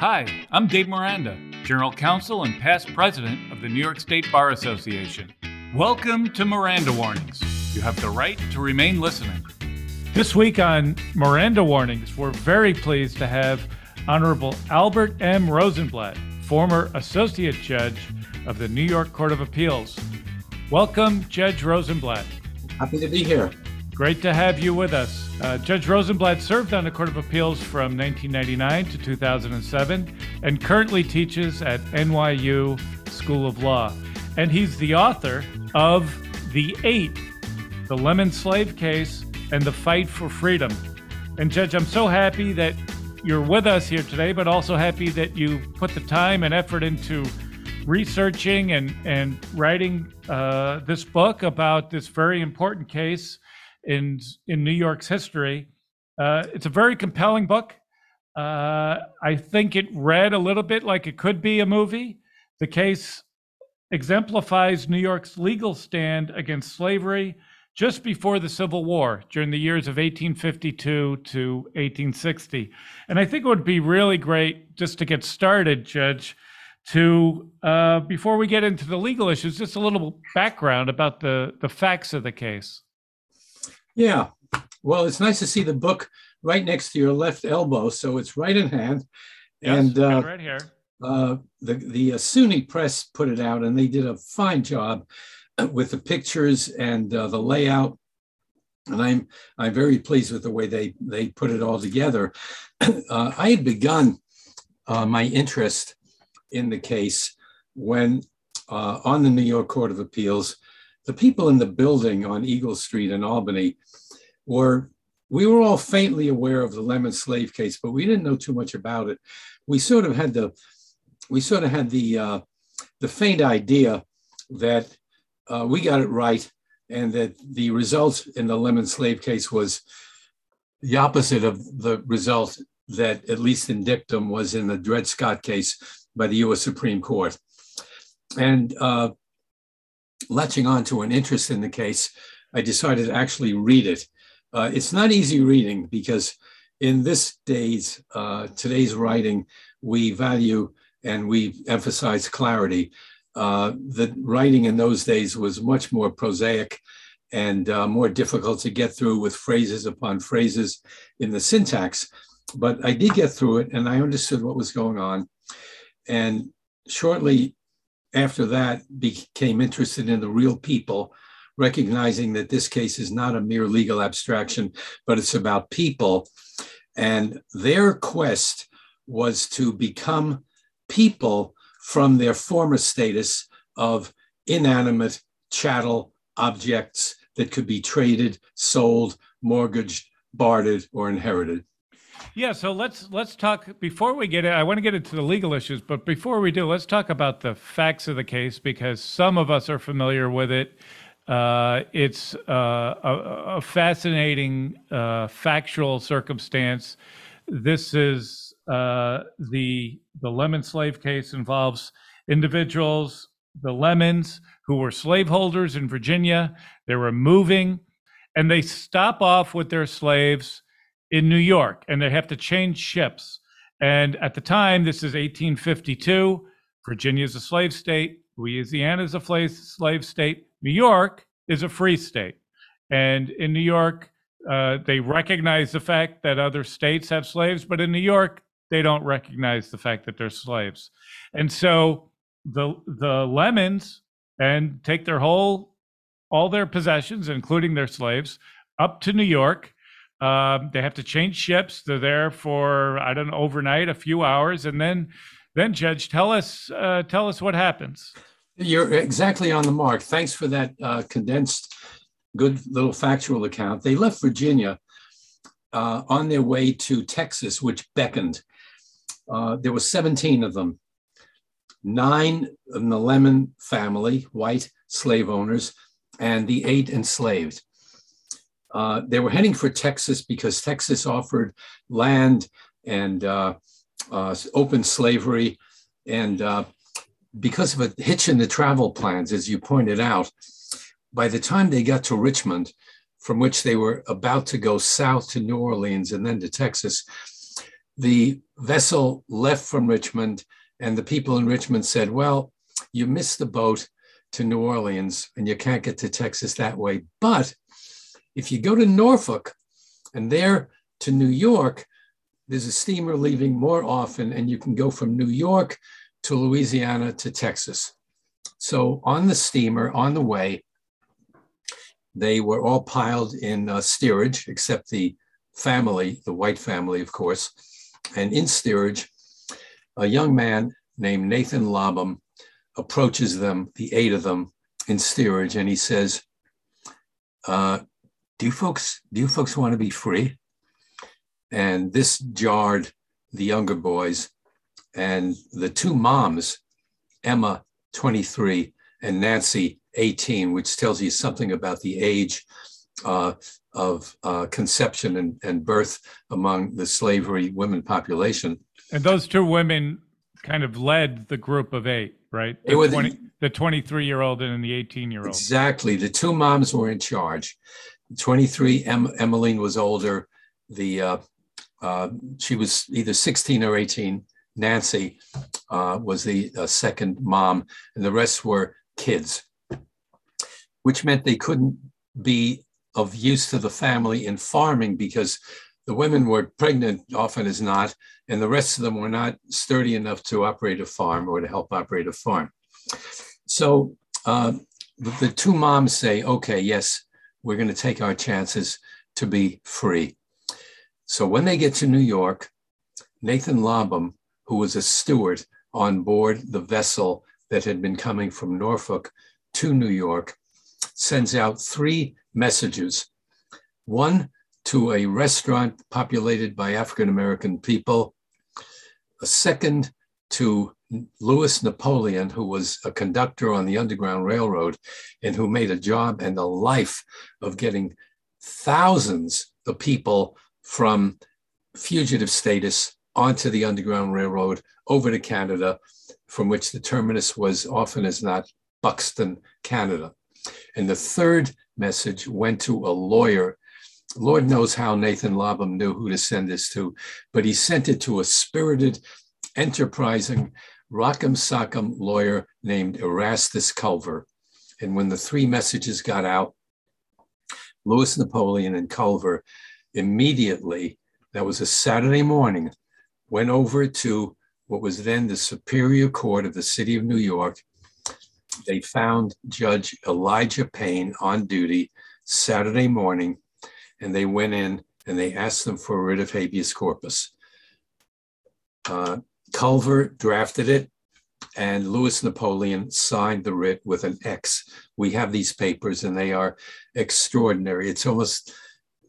Hi, I'm Dave Miranda, General Counsel and past President of the New York State Bar Association. Welcome to Miranda Warnings. You have the right to remain listening. This week on Miranda Warnings, we're very pleased to have Honorable Albert M. Rosenblatt, former Associate Judge of the New York Court of Appeals. Welcome, Judge Rosenblatt. Happy to be here. Great to have you with us. Uh, Judge Rosenblatt served on the Court of Appeals from 1999 to 2007 and currently teaches at NYU School of Law. And he's the author of The Eight, The Lemon Slave Case, and The Fight for Freedom. And, Judge, I'm so happy that you're with us here today, but also happy that you put the time and effort into researching and, and writing uh, this book about this very important case in in New York's history. Uh, it's a very compelling book. Uh, I think it read a little bit like it could be a movie. The case exemplifies New York's legal stand against slavery just before the Civil War, during the years of 1852 to 1860. And I think it would be really great just to get started, Judge, to uh, before we get into the legal issues, just a little background about the the facts of the case. Yeah. Well, it's nice to see the book right next to your left elbow, so it's right in hand. Yes, and uh, right here. Uh, the the uh, SUNY Press put it out, and they did a fine job with the pictures and uh, the layout. And I'm I'm very pleased with the way they they put it all together. Uh, I had begun uh, my interest in the case when on the New York Court of Appeals the people in the building on Eagle Street in Albany were, we were all faintly aware of the Lemon slave case, but we didn't know too much about it. We sort of had the, we sort of had the, uh, the faint idea that uh, we got it right and that the result in the Lemon slave case was the opposite of the result that, at least in dictum, was in the Dred Scott case by the US Supreme Court. And uh, latching on to an interest in the case, I decided to actually read it. Uh, it's not easy reading because in this days, uh, today's writing, we value and we emphasize clarity. Uh, the writing in those days was much more prosaic and uh, more difficult to get through with phrases upon phrases in the syntax. But I did get through it and I understood what was going on. And shortly after that became interested in the real people recognizing that this case is not a mere legal abstraction but it's about people. And their quest was to become people from their former status of inanimate chattel objects that could be traded sold mortgaged bartered or inherited yeah, so let's let's talk before we get it. I want to get into the legal issues, but before we do, let's talk about the facts of the case because some of us are familiar with it. Uh, it's uh, a, a, fascinating uh, factual circumstance. This is uh, the the Lemon slave case involves individuals, the Lemons, who were slaveholders in Virginia. They were moving, and they stop off with their slaves in New York and they have to change ships. And at the time, this is 1852. Virginia is a slave state. Louisiana is a slave state. New York is a free state. And in New York, uh, they recognize the fact that other states have slaves, but in New York, they don't recognize the fact that they're slaves. And so the the Lemons and take their whole all their possessions, including their slaves, up to New York um, they have to change ships. They're there for I don't know overnight, a few hours, and then then Judge, tell us uh, tell us what happens. You're exactly on the mark. Thanks for that uh, condensed, good little factual account. They left Virginia uh, on their way to Texas, which beckoned. Uh, there were 17 of them, nine in the Lemon family, white slave owners, and the eight enslaved. Uh, they were heading for Texas because Texas offered land and uh, uh, open slavery. And uh, because of a hitch in the travel plans, as you pointed out, by the time they got to Richmond, from which they were about to go south to New Orleans and then to Texas, the vessel left from Richmond, and the people in Richmond said, Well, you missed the boat to New Orleans and you can't get to Texas that way. But if you go to Norfolk and there to New York, there's a steamer leaving more often, and you can go from New York to Louisiana to Texas. So on the steamer, on the way, they were all piled in uh, steerage, except the family, the white family, of course. And in steerage, a young man named Nathan Lobham approaches them, the eight of them, in steerage, and he says, uh, "Do you folks, do you folks want to be free?" And this jarred the younger boys, and the two moms, Emma, 23, and Nancy, 18, which tells you something about the age uh, of uh, conception and, and birth among the slavery women population. And those two women kind of led the group of eight, right? It was- 20 the 23 year old and the 18 year old. Exactly. The two moms were in charge. 23, em- Emmeline was older. The uh, uh, she was either 16 or 18. Nancy uh, was the uh, second mom, and the rest were kids, which meant they couldn't be of use to the family in farming because the women were pregnant often as not, and the rest of them were not sturdy enough to operate a farm or to help operate a farm. So uh, the, the two moms say, okay, yes, we're going to take our chances to be free. So when they get to New York, Nathan Lobham, who was a steward on board the vessel that had been coming from Norfolk to New York, sends out three messages. One to a restaurant populated by African American people, a second to Louis Napoleon, who was a conductor on the Underground Railroad and who made a job and a life of getting thousands of people from fugitive status onto the Underground Railroad over to Canada, from which the terminus was often as not Buxton, Canada. And the third message went to a lawyer. Lord knows how Nathan Lobham knew who to send this to, but he sent it to a spirited, enterprising, rock'em sock'em lawyer named Erastus Culver. And when the three messages got out, Louis Napoleon and Culver immediately, that was a Saturday morning, went over to what was then the Superior Court of the City of New York. They found Judge Elijah Paine on duty Saturday morning, and they went in and they asked them for a writ of habeas corpus. Uh, Culver drafted it, and Louis Napoleon signed the writ with an X. We have these papers, and they are extraordinary. It's almost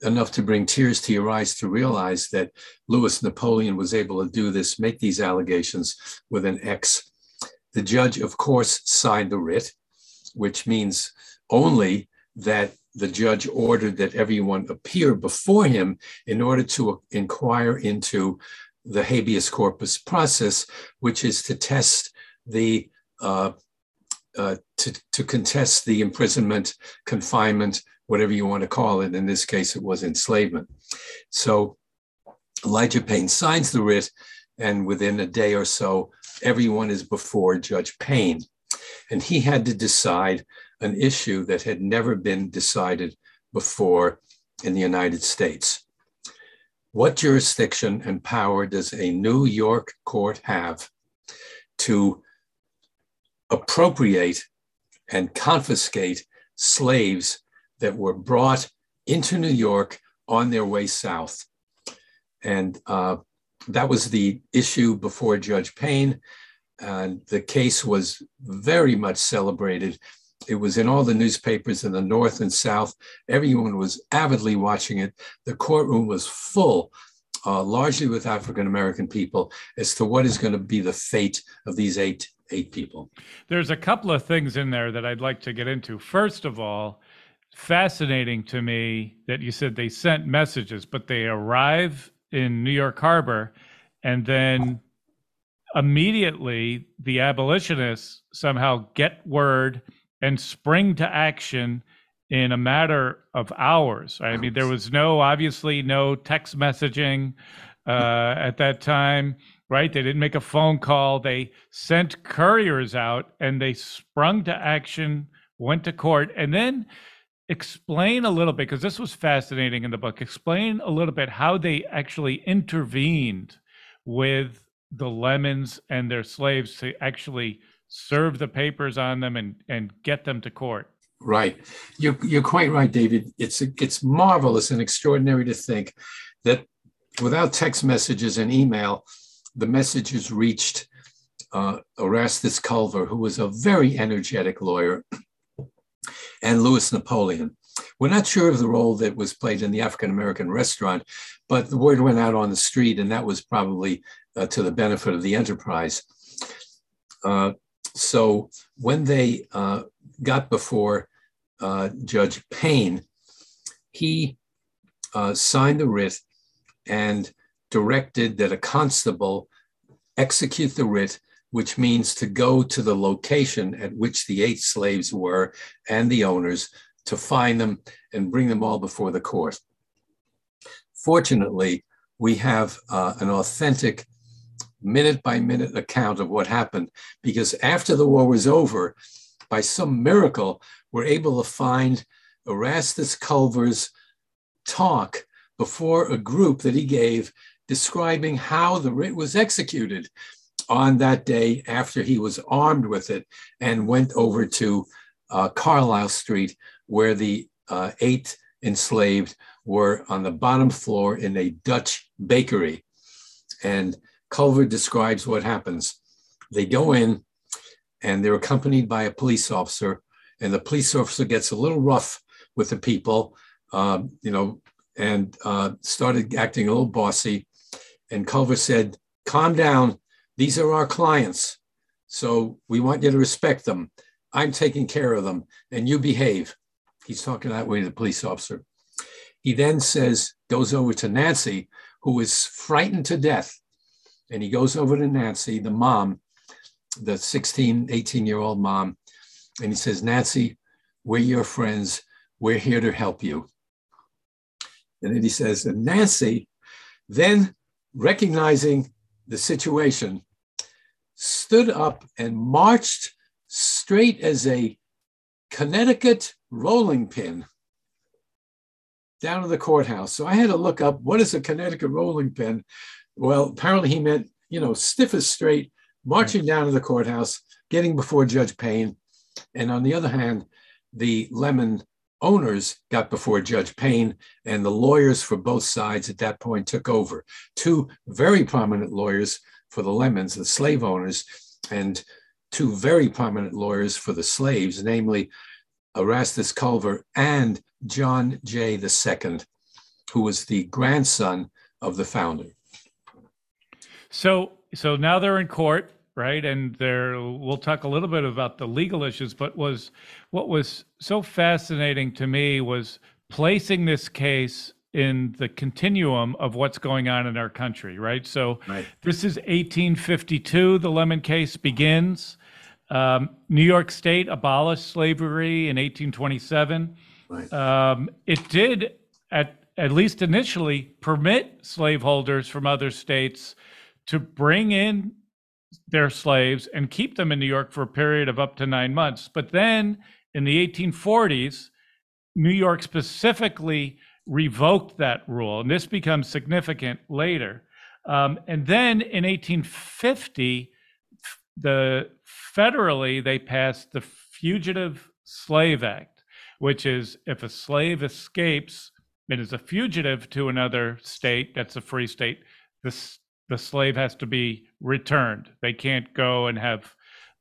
enough to bring tears to your eyes to realize that Louis Napoleon was able to do this, make these allegations with an X. The judge, of course, signed the writ, which means only that the judge ordered that everyone appear before him in order to inquire into the habeas corpus process, which is to test the uh, uh, to, to contest the imprisonment, confinement, whatever you want to call it. In this case, it was enslavement. So Elijah Paine signs the writ, and within a day or so, everyone is before Judge Paine. And he had to decide an issue that had never been decided before in the United States. What jurisdiction and power does a New York court have to appropriate and confiscate slaves that were brought into New York on their way south? And uh, that was the issue before Judge Paine. And the case was very much celebrated. It was in all the newspapers in the North and South. Everyone was avidly watching it. The courtroom was full, uh, largely with African American people, as to what is going to be the fate of these eight eight people. There's a couple of things in there that I'd like to get into. First of all, fascinating to me that you said they sent messages, but they arrive in New York Harbor and then immediately the abolitionists somehow get word and spring to action in a matter of hours. I mean, there was no, obviously, no text messaging, uh, at that time, right? They didn't make a phone call. They sent couriers out and they sprung to action, went to court, and then explain a little bit because this was fascinating in the book. Explain a little bit how they actually intervened with the lemons and their slaves to actually serve the papers on them and and get them to court. Right. You're, you're quite right, David. It's, it's marvelous and extraordinary to think that without text messages and email, the messages reached uh, Erastus Culver, who was a very energetic lawyer, and Louis Napoleon. We're not sure of the role that was played in the African American restaurant, but the word went out on the street, and that was probably uh, to the benefit of the enterprise. Uh, so when they uh, got before uh, Judge Paine, he uh, signed the writ and directed that a constable execute the writ, which means to go to the location at which the eight slaves were and the owners to find them and bring them all before the court. Fortunately, we have uh, an authentic minute by minute account of what happened because after the war was over, by some miracle, we're able to find Erastus Culver's talk before a group that he gave describing how the writ was executed on that day after he was armed with it and went over to uh, Carlisle Street, where the uh, eight enslaved were on the bottom floor in a Dutch bakery. And Culver describes what happens. They go in and they're accompanied by a police officer, and the police officer gets a little rough with the people, uh, you know, and uh, started acting a little bossy. And Culver said, Calm down. These are our clients. So we want you to respect them. I'm taking care of them, and you behave. He's talking that way to the police officer. He then says, goes over to Nancy, who is frightened to death. And he goes over to Nancy, the mom, the 16, 18 year old mom, and he says, Nancy, we're your friends. We're here to help you. And then he says, and Nancy, then recognizing the situation, stood up and marched straight as a Connecticut rolling pin down to the courthouse. So I had to look up what is a Connecticut rolling pin. Well, apparently he meant, you know, stiff as straight, marching down to the courthouse, getting before Judge Paine. And on the other hand, the Lemon owners got before Judge Paine, and the lawyers for both sides at that point took over. Two very prominent lawyers for the Lemons, the slave owners, and two very prominent lawyers for the slaves, namely Erastus Culver and John Jay II, who was the grandson of the founder. So, so now they're in court, right? And there, we'll talk a little bit about the legal issues. But was what was so fascinating to me was placing this case in the continuum of what's going on in our country, right? So Right. this is 1852. The Lemon case begins. Um, New York State abolished slavery in 1827. Right. Um, it did, at at least initially, permit slaveholders from other states to bring in their slaves and keep them in New York for a period of up to nine months. But then in the 1840s, New York specifically revoked that rule, and this becomes significant later. Um, and then in 1850, the federally they passed the Fugitive Slave Act, which is if a slave escapes and is a fugitive to another state that's a free state, the the slave has to be returned. They can't go and have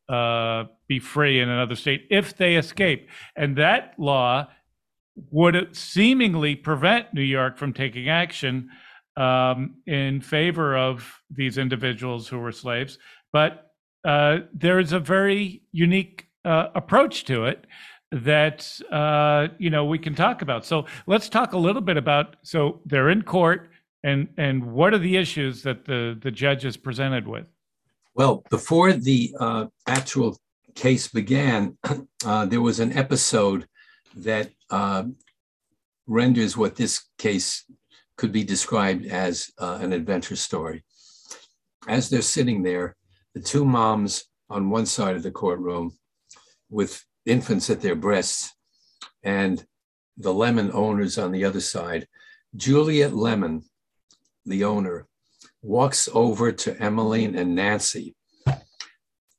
uh, be free in another state if they escape. And that law would seemingly prevent New York from taking action um, in favor of these individuals who were slaves. But uh, there's a very unique uh, approach to it that uh, you know we can talk about. So let's talk a little bit about. So they're in court, and and what are the issues that the the judge is presented with? Well, before the uh, actual case began, uh, there was an episode that uh, renders what this case could be described as uh, an adventure story. As they're sitting there, the two moms on one side of the courtroom with infants at their breasts and the Lemon owners on the other side, Juliet Lemon, the owner, walks over to Emmeline and Nancy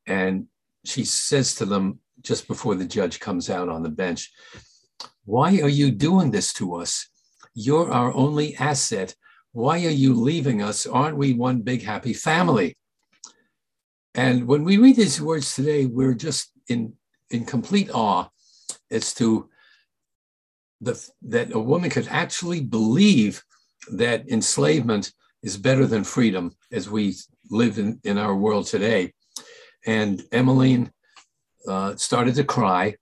and she says to them just before the judge comes out on the bench, Why are you doing this to us? You're our only asset. Why are you leaving us? Aren't we one big happy family? And when we read these words today, we're just in, in complete awe as to the, that a woman could actually believe that enslavement is better than freedom as we live in, in our world today. And Emmeline uh, started to cry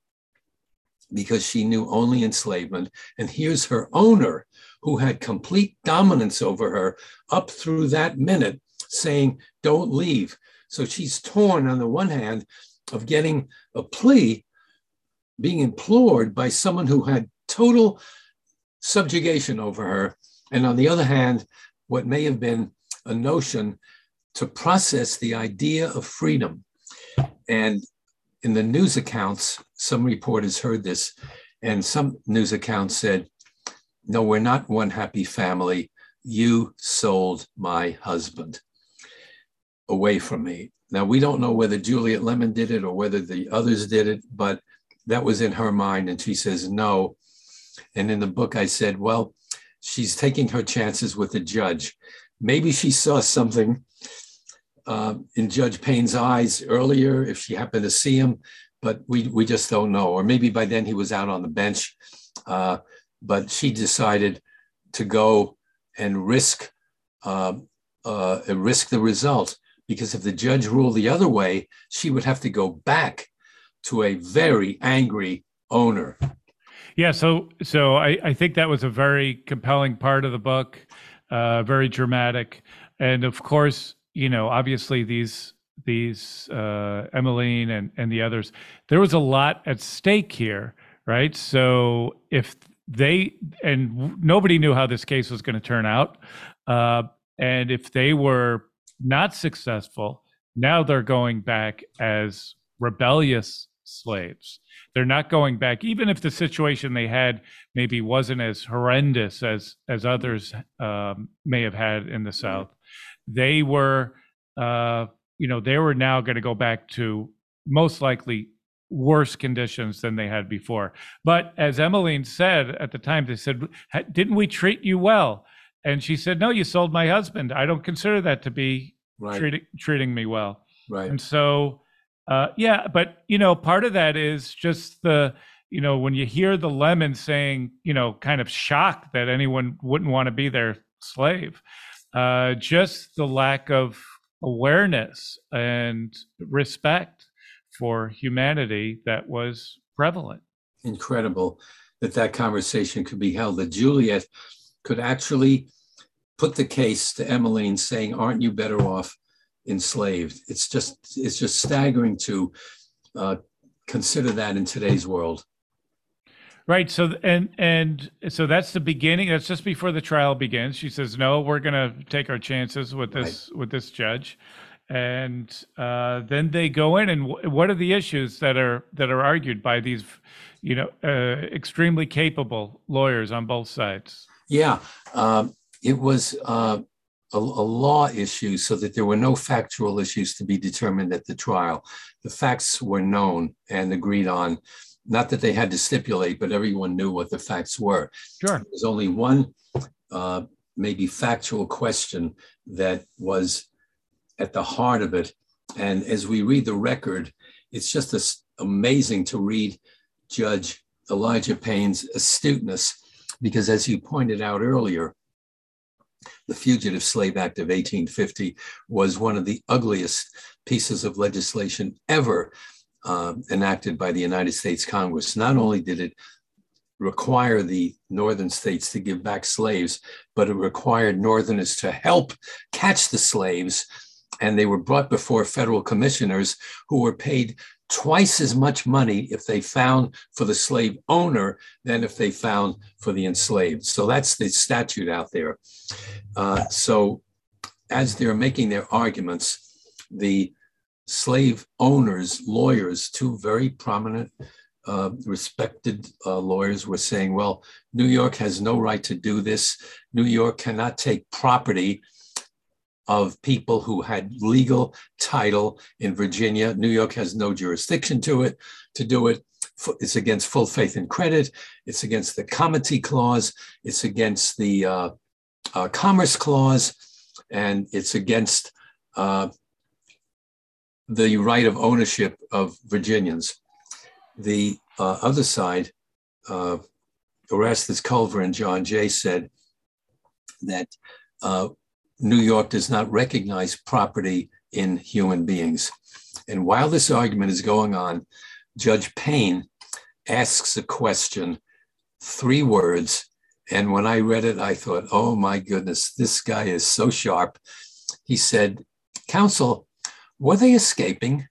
because she knew only enslavement. And here's her owner, who had complete dominance over her up through that minute, saying, Don't leave. So she's torn on the one hand of getting a plea, being implored by someone who had total subjugation over her. And on the other hand, what may have been a notion to process the idea of freedom. And in the news accounts, some reporters heard this, and some news accounts said, No, we're not one happy family. You sold my husband away from me. Now, we don't know whether Juliet Lemon did it or whether the others did it, but that was in her mind. And she says, No. And in the book, I said, Well, she's taking her chances with the judge. Maybe she saw something uh, in Judge Paine's eyes earlier, if she happened to see him, but we, we just don't know. Or maybe by then he was out on the bench. Uh, but she decided to go and risk uh, uh, risk the result because if the judge ruled the other way, she would have to go back to a very angry owner. Yeah, so so I, I think that was a very compelling part of the book, uh, very dramatic, and of course, you know, obviously these these uh, Emmeline and and the others, there was a lot at stake here, right? So if they and nobody knew how this case was going to turn out, uh, and if they were not successful, now they're going back as rebellious slaves. They're not going back, even if the situation they had maybe wasn't as horrendous as as others um, may have had in the South. They were, uh, you know, they were now going to go back to most likely worse conditions than they had before. But as Emmeline said at the time, they said, "Didn't we treat you well?" And she said, "No, you sold my husband. I don't consider that to be right. treating treating me well." Right. And so uh, yeah, but you know, part of that is just the you know when you hear the lemon saying you know kind of shocked that anyone wouldn't want to be their slave, uh, just the lack of awareness and respect for humanity that was prevalent. Incredible that that conversation could be held. That Juliet could actually put the case to Emmeline, saying, "Aren't you better off?" Enslaved. It's just it's just staggering to uh, consider that in today's world. Right. So and and so that's the beginning. That's just before the trial begins. She says, "No, we're going to take our chances with this right. with this judge." And uh, then they go in, and w- what are the issues that are that are argued by these, you know, uh, extremely capable lawyers on both sides? Yeah, um, it was uh, a, a, law issue so that there were no factual issues to be determined at the trial. The facts were known and agreed on. Not that they had to stipulate, but everyone knew what the facts were. Sure. There's only one, uh, maybe factual question that was at the heart of it. And as we read the record, it's just a, amazing to read Judge Elijah Paine's astuteness, because as you pointed out earlier, the Fugitive Slave Act of 1850 was one of the ugliest pieces of legislation ever uh, enacted by the United States Congress. Not only did it require the northern states to give back slaves, but it required northerners to help catch the slaves. And they were brought before federal commissioners who were paid twice as much money if they found for the slave owner than if they found for the enslaved. So that's the statute out there. Uh, so as they're making their arguments, the slave owners, lawyers, two very prominent, uh, respected uh, lawyers were saying, well, New York has no right to do this. New York cannot take property of people who had legal title in Virginia. New York has no jurisdiction to it to do it. It's against full faith and credit. It's against the comity clause. It's against the uh, uh, commerce clause, and it's against uh, the right of ownership of Virginians. The uh, other side, uh, Erastus Culver and John Jay said that uh, New York does not recognize property in human beings. And while this argument is going on, Judge Paine asks a question, three words. And when I read it, I thought, oh my goodness, this guy is so sharp. He said, Counsel, were they escaping?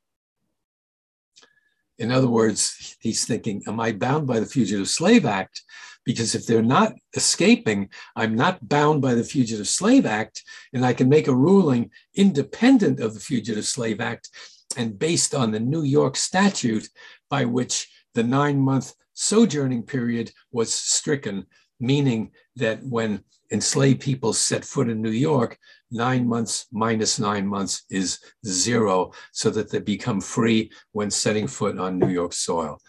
In other words, he's thinking, Am I bound by the Fugitive Slave Act? Because if they're not escaping, I'm not bound by the Fugitive Slave Act, and I can make a ruling independent of the Fugitive Slave Act and based on the New York statute by which the nine month sojourning period was stricken, meaning that when enslaved people set foot in New York, nine months minus nine months is zero, so that they become free when setting foot on New York soil.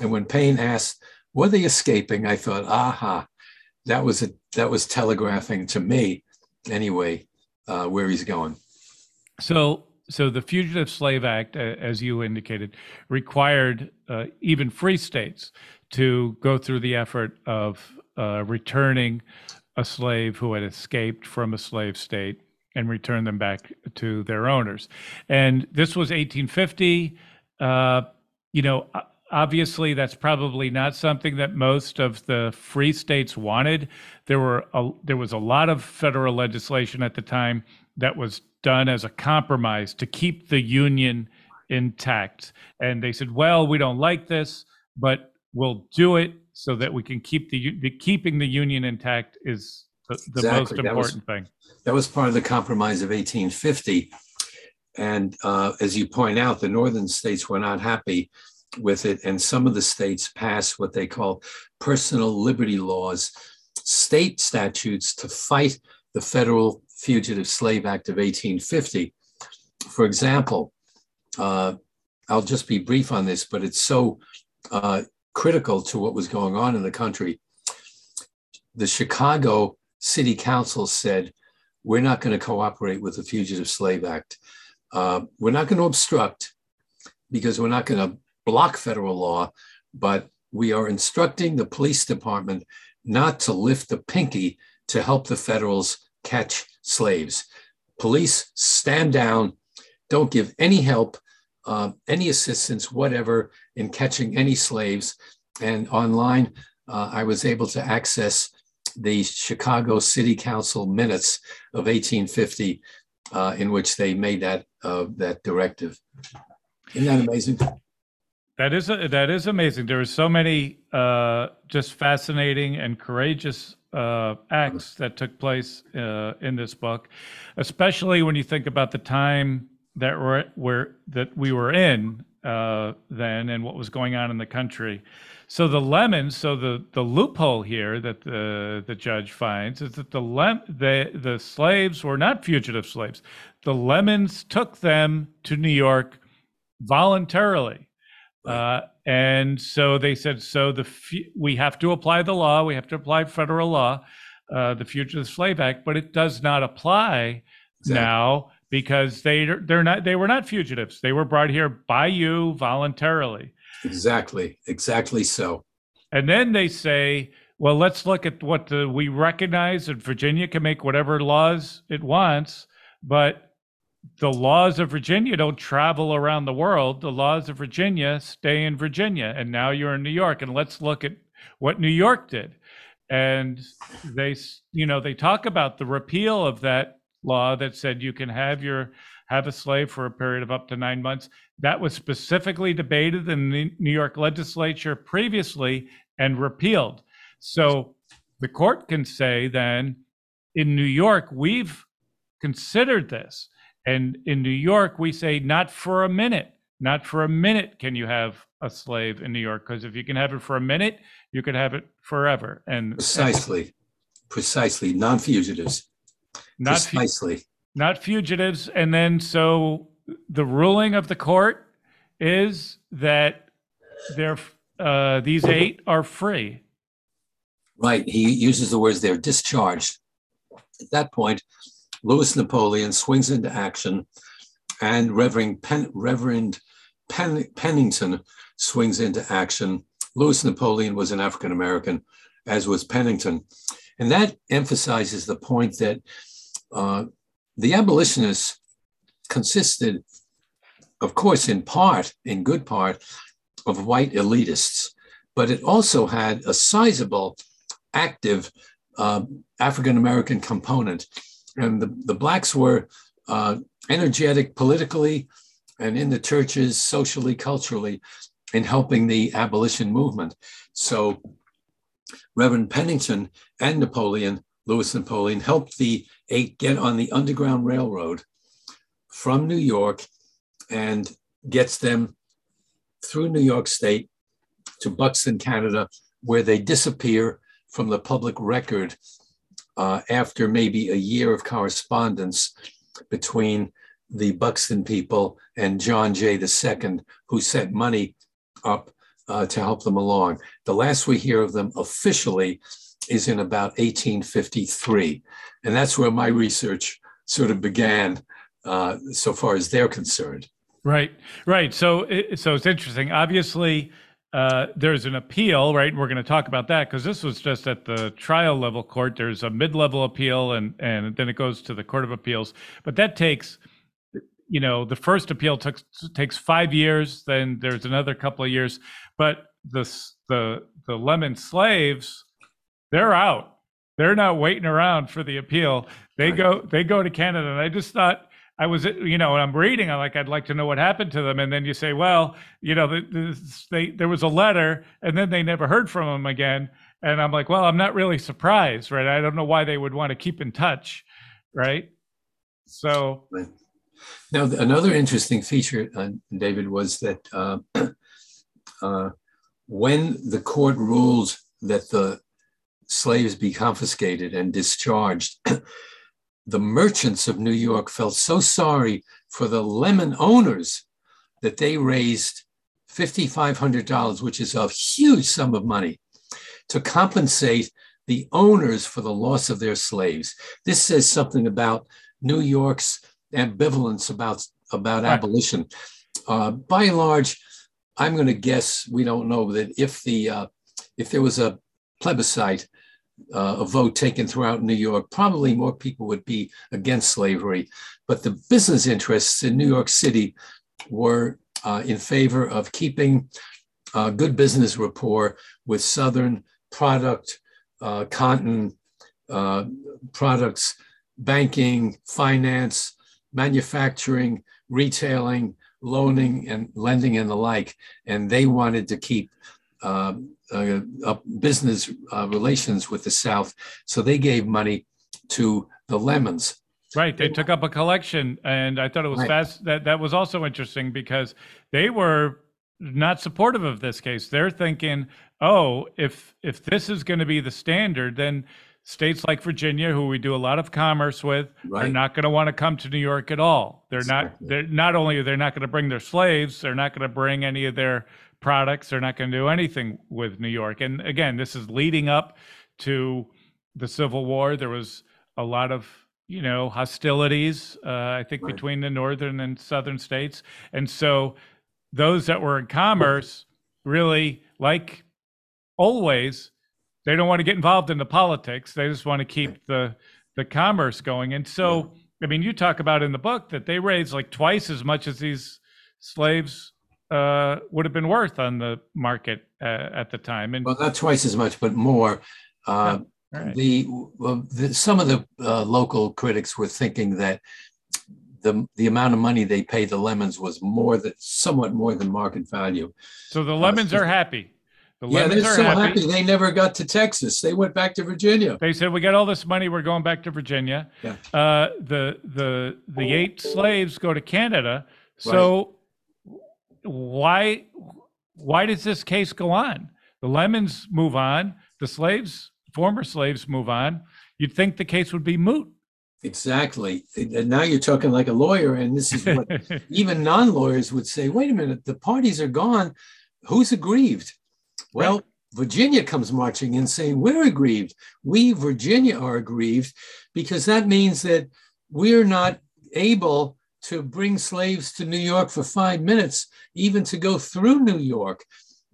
And when Paine asked, were they escaping? I thought, aha, that was a that was telegraphing to me, anyway, uh, where he's going. So, so the Fugitive Slave Act, as you indicated, required uh, even free states to go through the effort of uh, returning a slave who had escaped from a slave state and return them back to their owners. And this was 1850. Uh, you know, obviously, that's probably not something that most of the free states wanted. There were a, there was a lot of federal legislation at the time that was done as a compromise to keep the union intact. And they said, "Well, we don't like this, but we'll do it so that we can keep the, the keeping the union intact is the, the exactly. most important was, thing." That was part of the compromise of 1850. And uh, as you point out, the northern states were not happy with it. And some of the states passed what they call personal liberty laws, state statutes to fight the Federal Fugitive Slave Act of 1850. For example, uh, I'll just be brief on this, but it's so uh, critical to what was going on in the country. The Chicago City Council said we're not going to cooperate with the Fugitive Slave Act. Uh, we're not going to obstruct because we're not going to block federal law, but we are instructing the police department not to lift the pinky to help the federals catch slaves. Police stand down, don't give any help, uh, any assistance, whatever, in catching any slaves. And online, uh, I was able to access the Chicago City Council minutes of 1850, uh, in which they made that uh, that directive. Isn't that amazing? That is a, that is amazing. There are so many uh, just fascinating and courageous uh, acts that took place uh, in this book, especially when you think about the time that we're, that we were in uh, then and what was going on in the country. So the lemons, so the, the loophole here that the, the judge finds is that the, lem, the, the slaves were not fugitive slaves. The lemons took them to New York voluntarily. Uh, and so they said, so the we have to apply the law, we have to apply federal law, uh, the Fugitive Slave Act, but it does not apply exactly. now because they they're not they were not fugitives. They were brought here by you voluntarily. Exactly. Exactly so. And then they say, well, let's look at what the, we recognize that Virginia can make whatever laws it wants, but the laws of Virginia don't travel around the world. The laws of Virginia stay in Virginia. And now you're in New York. And let's look at what New York did. And they, you know, they talk about the repeal of that law that said you can have your have a slave for a period of up to nine months. That was specifically debated in the New York legislature previously and repealed. So the court can say then, in New York, we've considered this. And in New York, we say not for a minute, not for a minute can you have a slave in New York. Because if you can have it for a minute, you can have it forever. And Precisely, precisely, non-fugitives, not fu- precisely. not fugitives. And then so the ruling of the court is that they're uh, these eight are free. Right, he uses the words they're discharged. At that point, Louis Napoleon swings into action, and Reverend, Pen, Reverend Pen, Pennington swings into action. Louis Napoleon was an African American, as was Pennington. And that emphasizes the point that uh, the abolitionists consisted, of course, in part, in good part, of white elitists, but it also had a sizable active uh, African American component. And the, the Blacks were uh, energetic politically and in the churches, socially, culturally, in helping the abolition movement. So Reverend Pennington and Napoleon, Louis Napoleon, helped the eight get on the Underground Railroad from New York and gets them through New York State to Buxton, Canada, where they disappear from the public record uh, after maybe a year of correspondence between the Buxton people and John Jay II, who sent money up uh, to help them along. The last we hear of them officially is in about 1853. And that's where my research sort of began, uh, so far as they're concerned. Right, right. So, so it's interesting. Obviously, uh, there's an appeal, right? And we're going to talk about that because this was just at the trial level court. There's a mid-level appeal, and and then it goes to the court of appeals. But that takes, you know, the first appeal took takes five years. Then there's another couple of years. But the the the lemon slaves, they're out. They're not waiting around for the appeal. They Right. go they go to Canada. And I just thought. I was, you know, when I'm reading, I like, I'd like to know what happened to them, and then you say, well, you know, the, they, there was a letter, and then they never heard from them again, and I'm like, well, I'm not really surprised, right? I don't know why they would want to keep in touch, right? So, Now, another interesting feature, uh, David, was that uh, uh, when the court ruled that the slaves be confiscated and discharged, the merchants of New York felt so sorry for the lemon owners that they raised $5,500, which is a huge sum of money, to compensate the owners for the loss of their slaves. This says something about New York's ambivalence about, about Right. abolition. Uh, by and large, I'm going to guess we don't know that if the uh, if there was a plebiscite, uh, a vote taken throughout New York, probably more people would be against slavery. But the business interests in New York City were uh, in favor of keeping uh, good business rapport with Southern product, uh, cotton uh, products, banking, finance, manufacturing, retailing, loaning, and lending, and the like. And they wanted to keep uh, uh, business uh, relations with the South. So they gave money to the Lemons. right, they took up a collection, and I thought it was Right. fast. That that was also interesting because they were not supportive of this case. They're thinking, oh, if if this is going to be the standard, then states like Virginia, who we do a lot of commerce with, are not going to want to come to New York at all. They're not. They're not only they're not going to bring their slaves, they're not going to bring any of their products. They're not going to do anything with New York. And again, this is leading up to the Civil War. There was a lot of you know hostilities. Uh, I think Right. between the northern and southern states, and so those that were in commerce really like always they don't want to get involved in the politics they just want to keep the the commerce going and so i mean you talk about in the book that they raised like twice as much as these slaves uh, would have been worth on the market uh, at the time and Well, not twice as much, but more. Uh, right. the, well, the some of the uh, local critics were thinking that the the amount of money they paid the lemons was more than somewhat more than market value. So the lemons are happy. The yeah, they're so happy. happy. they never got to Texas. They went back to Virginia. They said we got all this money. We're going back to Virginia. Yeah. Uh, the the the eight slaves go to Canada. So why why does this case go on? The lemons move on. The slaves, former slaves, move on. You'd think the case would be moot. Exactly. And now you're talking like a lawyer, and this is what even non-lawyers would say. Wait a minute, the parties are gone. Who's aggrieved? Well, Right. Virginia comes marching in saying, We're aggrieved. We, Virginia, are aggrieved because that means that we're not able to bring slaves to New York for five minutes, even to go through New York.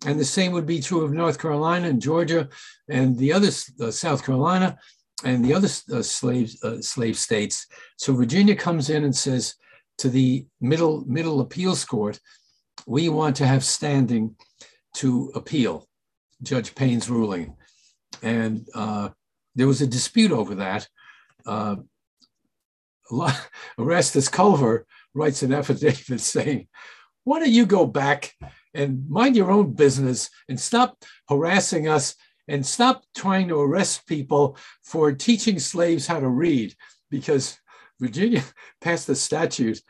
And the same would be true of North Carolina and Georgia and the other uh, South Carolina and the other uh, slaves, uh, slave states. So Virginia comes in and says to the middle middle appeals court, we want to have standing to appeal Judge Paine's ruling, and uh, there was a dispute over that. Erastus Culver writes an affidavit saying, "Why don't you go back and mind your own business and stop harassing us and stop trying to arrest people for teaching slaves how to read because Virginia passed a statute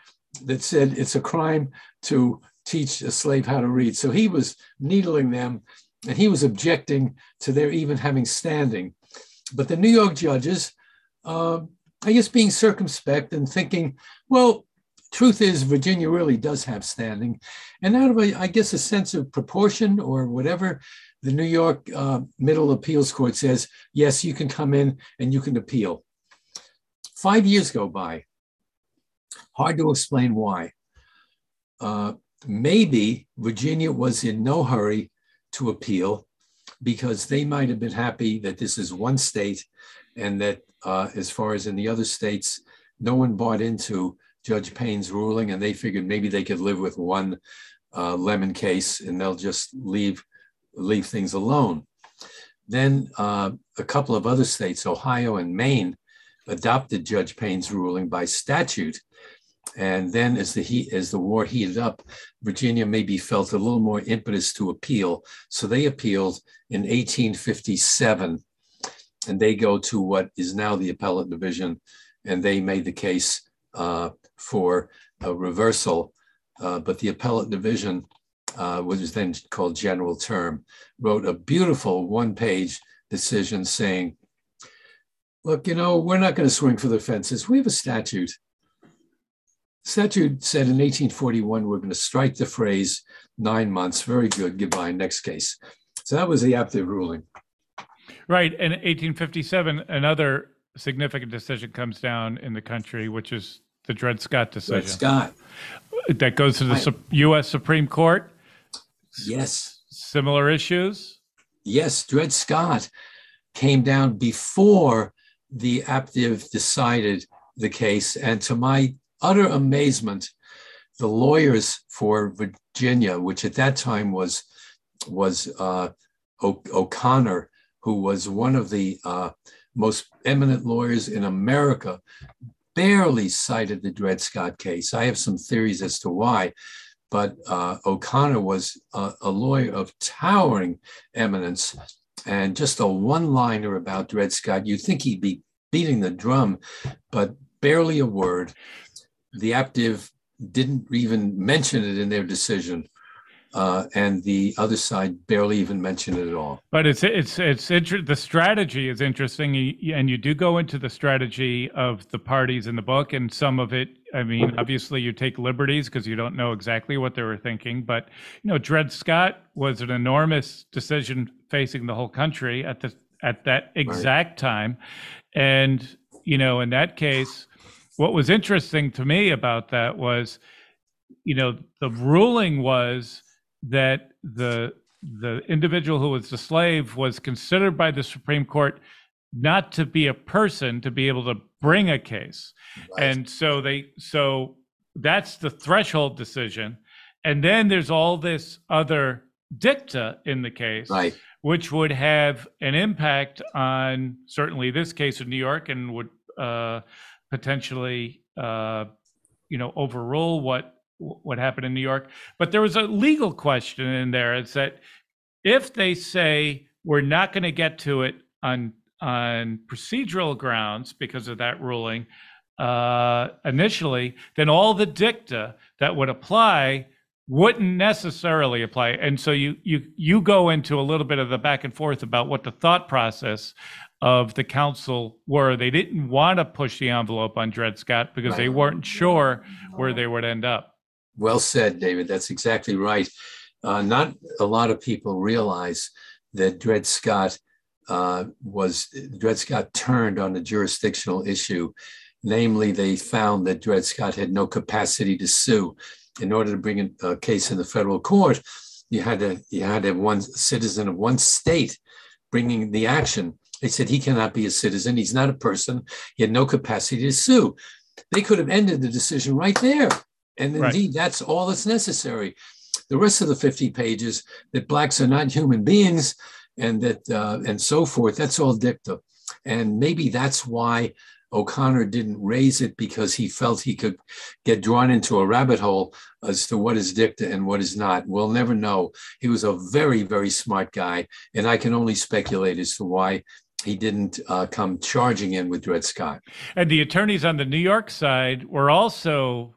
that said it's a crime to teach a slave how to read. So he was needling them and he was objecting to their even having standing. But the New York judges, uh, I guess, being circumspect and thinking, well, truth is, Virginia really does have standing. And out of, a, I guess, a sense of proportion or whatever, the New York uh, Middle Appeals Court says, yes, you can come in and you can appeal. Five years go by. Hard to explain why. Uh, maybe Virginia was in no hurry to appeal because they might have been happy that this is one state and that, uh, as far as in the other states, no one bought into Judge Paine's ruling and they figured maybe they could live with one uh, lemon case and they'll just leave leave things alone. Then uh, a couple of other states, Ohio and Maine, adopted Judge Paine's ruling by statute. And then, as the heat, as the war heated up, Virginia maybe felt a little more impetus to appeal. So they appealed in 1857, and they go to what is now the appellate division, and they made the case uh, for a reversal. Uh, but the appellate division uh, which was then called General Term, wrote a beautiful one page decision saying, Look, you know, we're not going to swing for the fences. We have a statute. Statute said in 1841, we're going to strike the phrase nine months. Very good. Goodbye. Next case. So that was the Aptive ruling. Right. And 1857, another significant decision comes down in the country, which is the Dred Scott decision. Dred Scott. That goes to the Right. Sup- U.S. Supreme Court. Yes. Similar issues. Yes. Dred Scott came down before the Aptive decided the case. And to my utter amazement, the lawyers for Virginia, which at that time was was uh, o- O'Conor, who was one of the uh, most eminent lawyers in America, barely cited the Dred Scott case. I have some theories as to why, but uh, O'Conor was a, a lawyer of towering eminence and just a one-liner about Dred Scott. You'd think he'd be beating the drum, but barely a word. The Aptive didn't even mention it in their decision. Uh, and the other side barely even mentioned it at all. But it's it's it's inter- the strategy is interesting, and you do go into the strategy of the parties in the book, and some of it. I mean, obviously, you take liberties because you don't know exactly what they were thinking. But you know, Dred Scott was an enormous decision facing the whole country at the at that exact time, and you know, in that case, what was interesting to me about that was, you know, the ruling was that the the individual who was the slave was considered by the Supreme Court not to be a person to be able to bring a case. And so they so that's the threshold decision. And then there's all this other dicta in the case Right. which would have an impact on certainly this case of New York and would uh, potentially uh, you know, overrule what what happened in New York. But there was a legal question in there. It's that if they say we're not going to get to it on on procedural grounds because of that ruling uh, initially, then all the dicta that would apply wouldn't necessarily apply. And so you you you go into a little bit of the back and forth about what the thought process of the council were. They didn't want to push the envelope on Dred Scott because they weren't sure where they would end up. Well said, David. That's exactly right. Uh, not a lot of people realize that Dred Scott uh, was Dred Scott turned on a jurisdictional issue. Namely, they found that Dred Scott had no capacity to sue. In order to bring a case in the federal court, you had to you had to have one citizen of one state bringing the action. They said he cannot be a citizen. He's not a person. He had no capacity to sue. They could have ended the decision right there. And Right. indeed, that's all that's necessary. The rest of the 50 pages that blacks are not human beings and that uh, and so forth, that's all dicta. And maybe that's why O'Conor didn't raise it because he felt he could get drawn into a rabbit hole as to what is dicta and what is not. We'll never know. He was a very, very smart guy, and I can only speculate as to why he didn't uh, come charging in with Dred Scott. And the attorneys on the New York side were also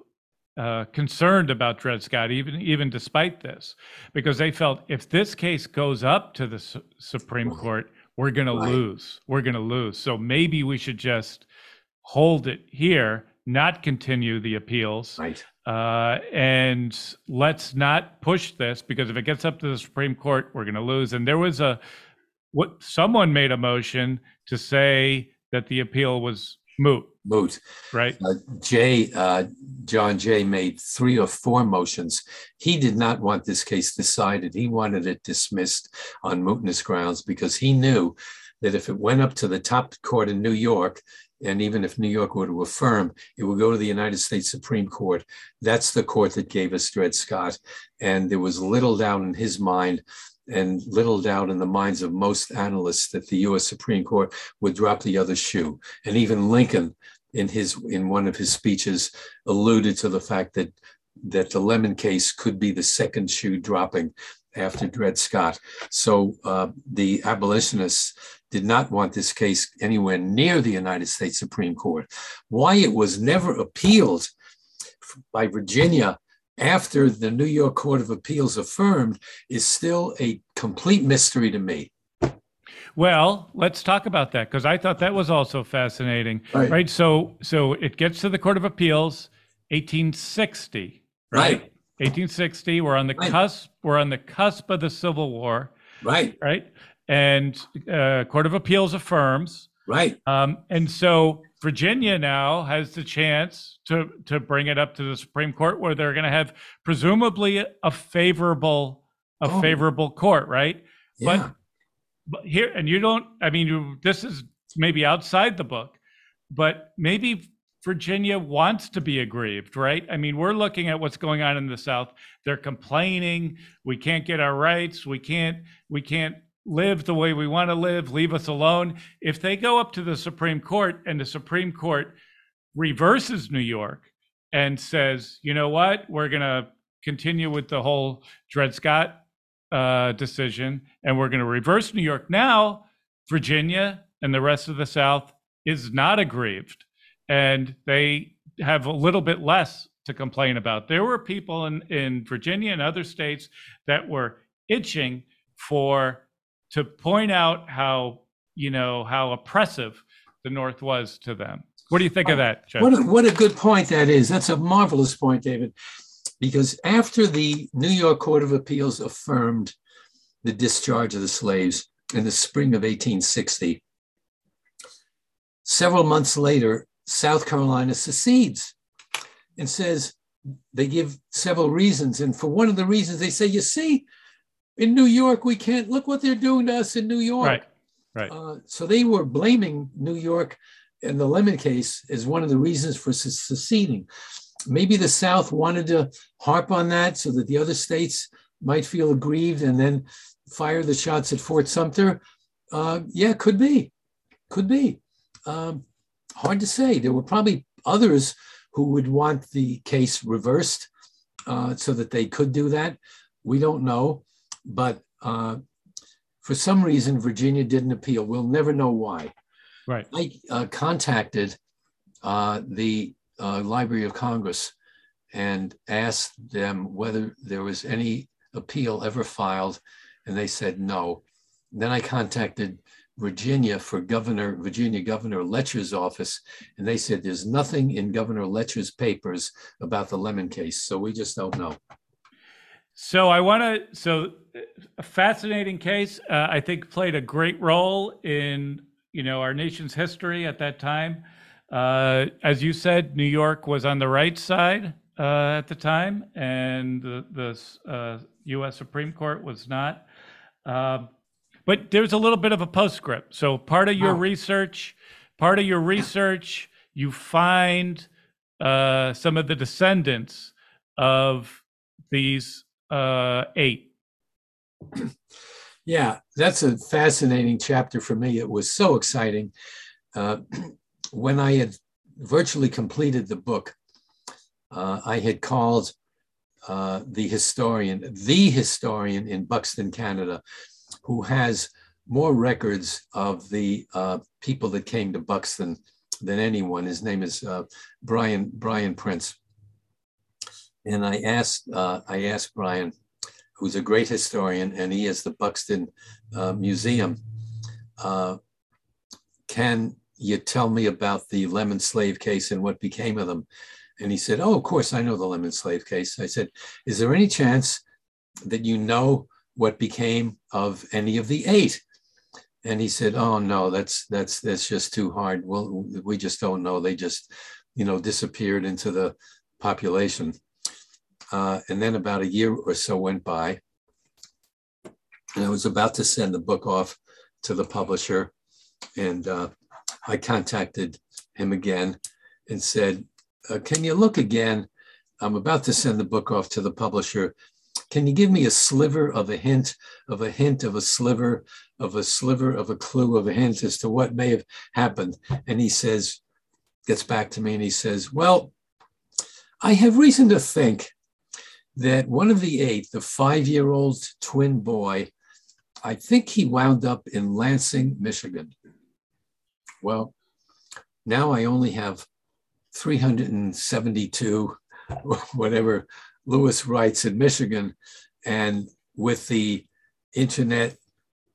uh, concerned about Dred Scott, even even despite this, because they felt if this case goes up to the Su- Supreme Court, we're going to lose. We're going to lose. So maybe we should just hold it here, not continue the appeals, Right. uh, and let's not push this because if it gets up to the Supreme Court, we're going to lose. And there was a what someone made a motion to say that the appeal was moot, Moot. right? Uh, Jay, uh, John Jay made three or four motions. He did not want this case decided. He wanted it dismissed on mootness grounds because he knew that if it went up to the top court in New York, and even if New York were to affirm, it would go to the United States Supreme Court. That's the court that gave us Dred Scott. And there was little doubt in his mind and little doubt in the minds of most analysts that the US Supreme Court would drop the other shoe. And even Lincoln in his in one of his speeches alluded to the fact that that the Lemon case could be the second shoe dropping after Dred Scott. So uh, the abolitionists did not want this case anywhere near the United States Supreme Court. Why it was never appealed by Virginia after the New York Court of Appeals affirmed is still a complete mystery to me. Well, let's talk about that because I thought that was also fascinating. Right. Right. So, so it gets to the Court of Appeals, 1860. Right. 1860. We're on the Right. cusp. We're on the cusp of the Civil War. Right, Right. And uh, Court of Appeals affirms. right, Um, and so Virginia now has the chance to to bring it up to the Supreme Court, where they're going to have presumably a favorable a Oh. favorable court, right? yeah, But here, and you don't. I mean, you, this is maybe outside the book, but maybe Virginia wants to be aggrieved, right? I mean, we're looking at what's going on in the South. They're complaining. We can't get our rights. We can't. We can't live the way we want to live. Leave us alone. If they go up to the Supreme Court and the Supreme Court reverses New York and says, you know what, we're going to continue with the whole Dred Scott uh, decision, and we're going to reverse New York. Now, Virginia and the rest of the South is not aggrieved, and they have a little bit less to complain about. There were people in, in Virginia and other states that were itching for to point out how you know how oppressive the North was to them. What do you think of that, Jeff? What a, what a good point that is. That's a marvelous point, David. Because after the New York Court of Appeals affirmed the discharge of the slaves in the spring of 1860, several months later, South Carolina secedes and says they give several reasons. And for one of the reasons, they say, you see, in New York, we can't look what they're doing to us in New York. Right, right. Uh, so they were blaming New York and the Lemon case as one of the reasons for seceding. Maybe the South wanted to harp on that so that the other states might feel aggrieved and then fire the shots at Fort Sumter. Uh, yeah, could be, could be. Um, hard to say. There were probably others who would want the case reversed uh, so that they could do that. We don't know, but uh, for some reason, Virginia didn't appeal. We'll never know why. Right. I uh, contacted uh, the uh, Library of Congress and asked them whether there was any appeal ever filed, and they said no. Then I contacted Virginia for Governor Virginia Governor Letcher's office, and they said there's nothing in Governor Letcher's papers about the Lemon case, so we just don't know. So I want to. So a fascinating case. Uh, I think played a great role in you know our nation's history at that time. Uh, as you said, New York was on the right side uh, at the time, and the, the U.S. Uh, Supreme Court was not. Um, but there's a little bit of a postscript. So part of your research, part of your research, you find uh, some of the descendants of these uh, eight. Yeah, that's a fascinating chapter for me. It was so exciting. Uh, when I had virtually completed the book, uh, I had called uh, the historian, the historian in Buxton, Canada, who has more records of the uh, people that came to Buxton than anyone. His name is uh, Bryan Bryan Prince. And I asked uh, I asked Bryan, who's a great historian, and he is the Buxton uh, Museum. Uh, can you tell me about the lemon slave case and what became of them? And he said, Oh, of course, I know the lemon slave case. I said, Is there any chance that you know what became of any of the eight? And he said, "Oh no, that's that's that's just too hard. Well, we just don't know. They just, you know, disappeared into the population." Uh, and then about a year or so went by, and I was about to send the book off to the publisher, and uh, I contacted him again and said, uh, "Can you look again? I'm about to send the book off to the publisher. Can you give me a sliver of a hint of a hint of a sliver of a sliver of a clue of a hint as to what may have happened? And he says, gets back to me and he says, Well, I have reason to think that one of the eight, the five year old twin boy, I think he wound up in Lansing, Michigan. Well, now I only have 372, whatever Lewis Wrights in Michigan, and with the internet,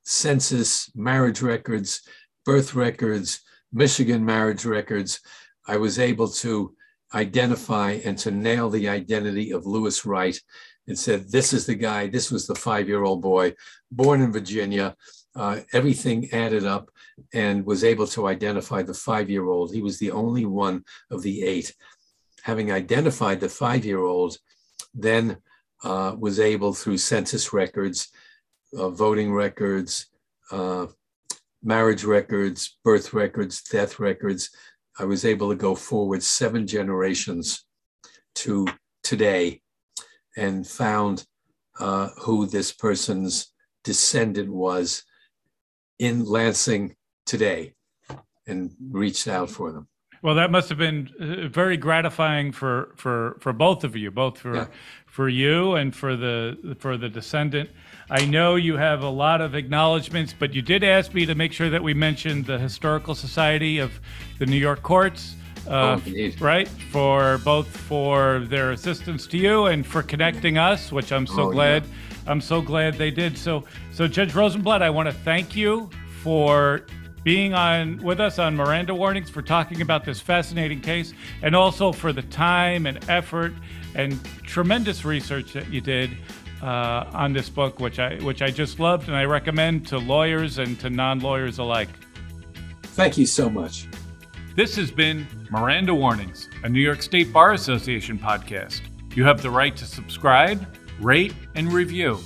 census, marriage records, birth records, Michigan marriage records, I was able to identify and to nail the identity of Lewis Wright and said, This is the guy, this was the five year old boy, born in Virginia. Uh, everything added up and was able to identify the five year old. He was the only one of the eight. Having identified the five year old, then uh, was able through census records, uh, voting records, uh, marriage records, birth records, death records. I was able to go forward seven generations to today and found uh, who this person's descendant was in Lansing today and reached out for them. Well, that must have been uh, very gratifying for for for both of you, both for yeah. for you and for the for the descendant. I know you have a lot of acknowledgments, but you did ask me to make sure that we mentioned the Historical Society of the New York Courts. Uh, oh, right for both for their assistance to you and for connecting us which i'm so oh, glad yeah. i'm so glad they did so so judge rosenblatt i want to thank you for being on with us on Miranda Warnings for talking about this fascinating case and also for the time and effort and tremendous research that you did uh, on this book, which I which I just loved and I recommend to lawyers and to non-lawyers alike. Thank you so much. This has been Miranda Warnings, a New York State Bar Association podcast. You have the right to subscribe, rate, and review.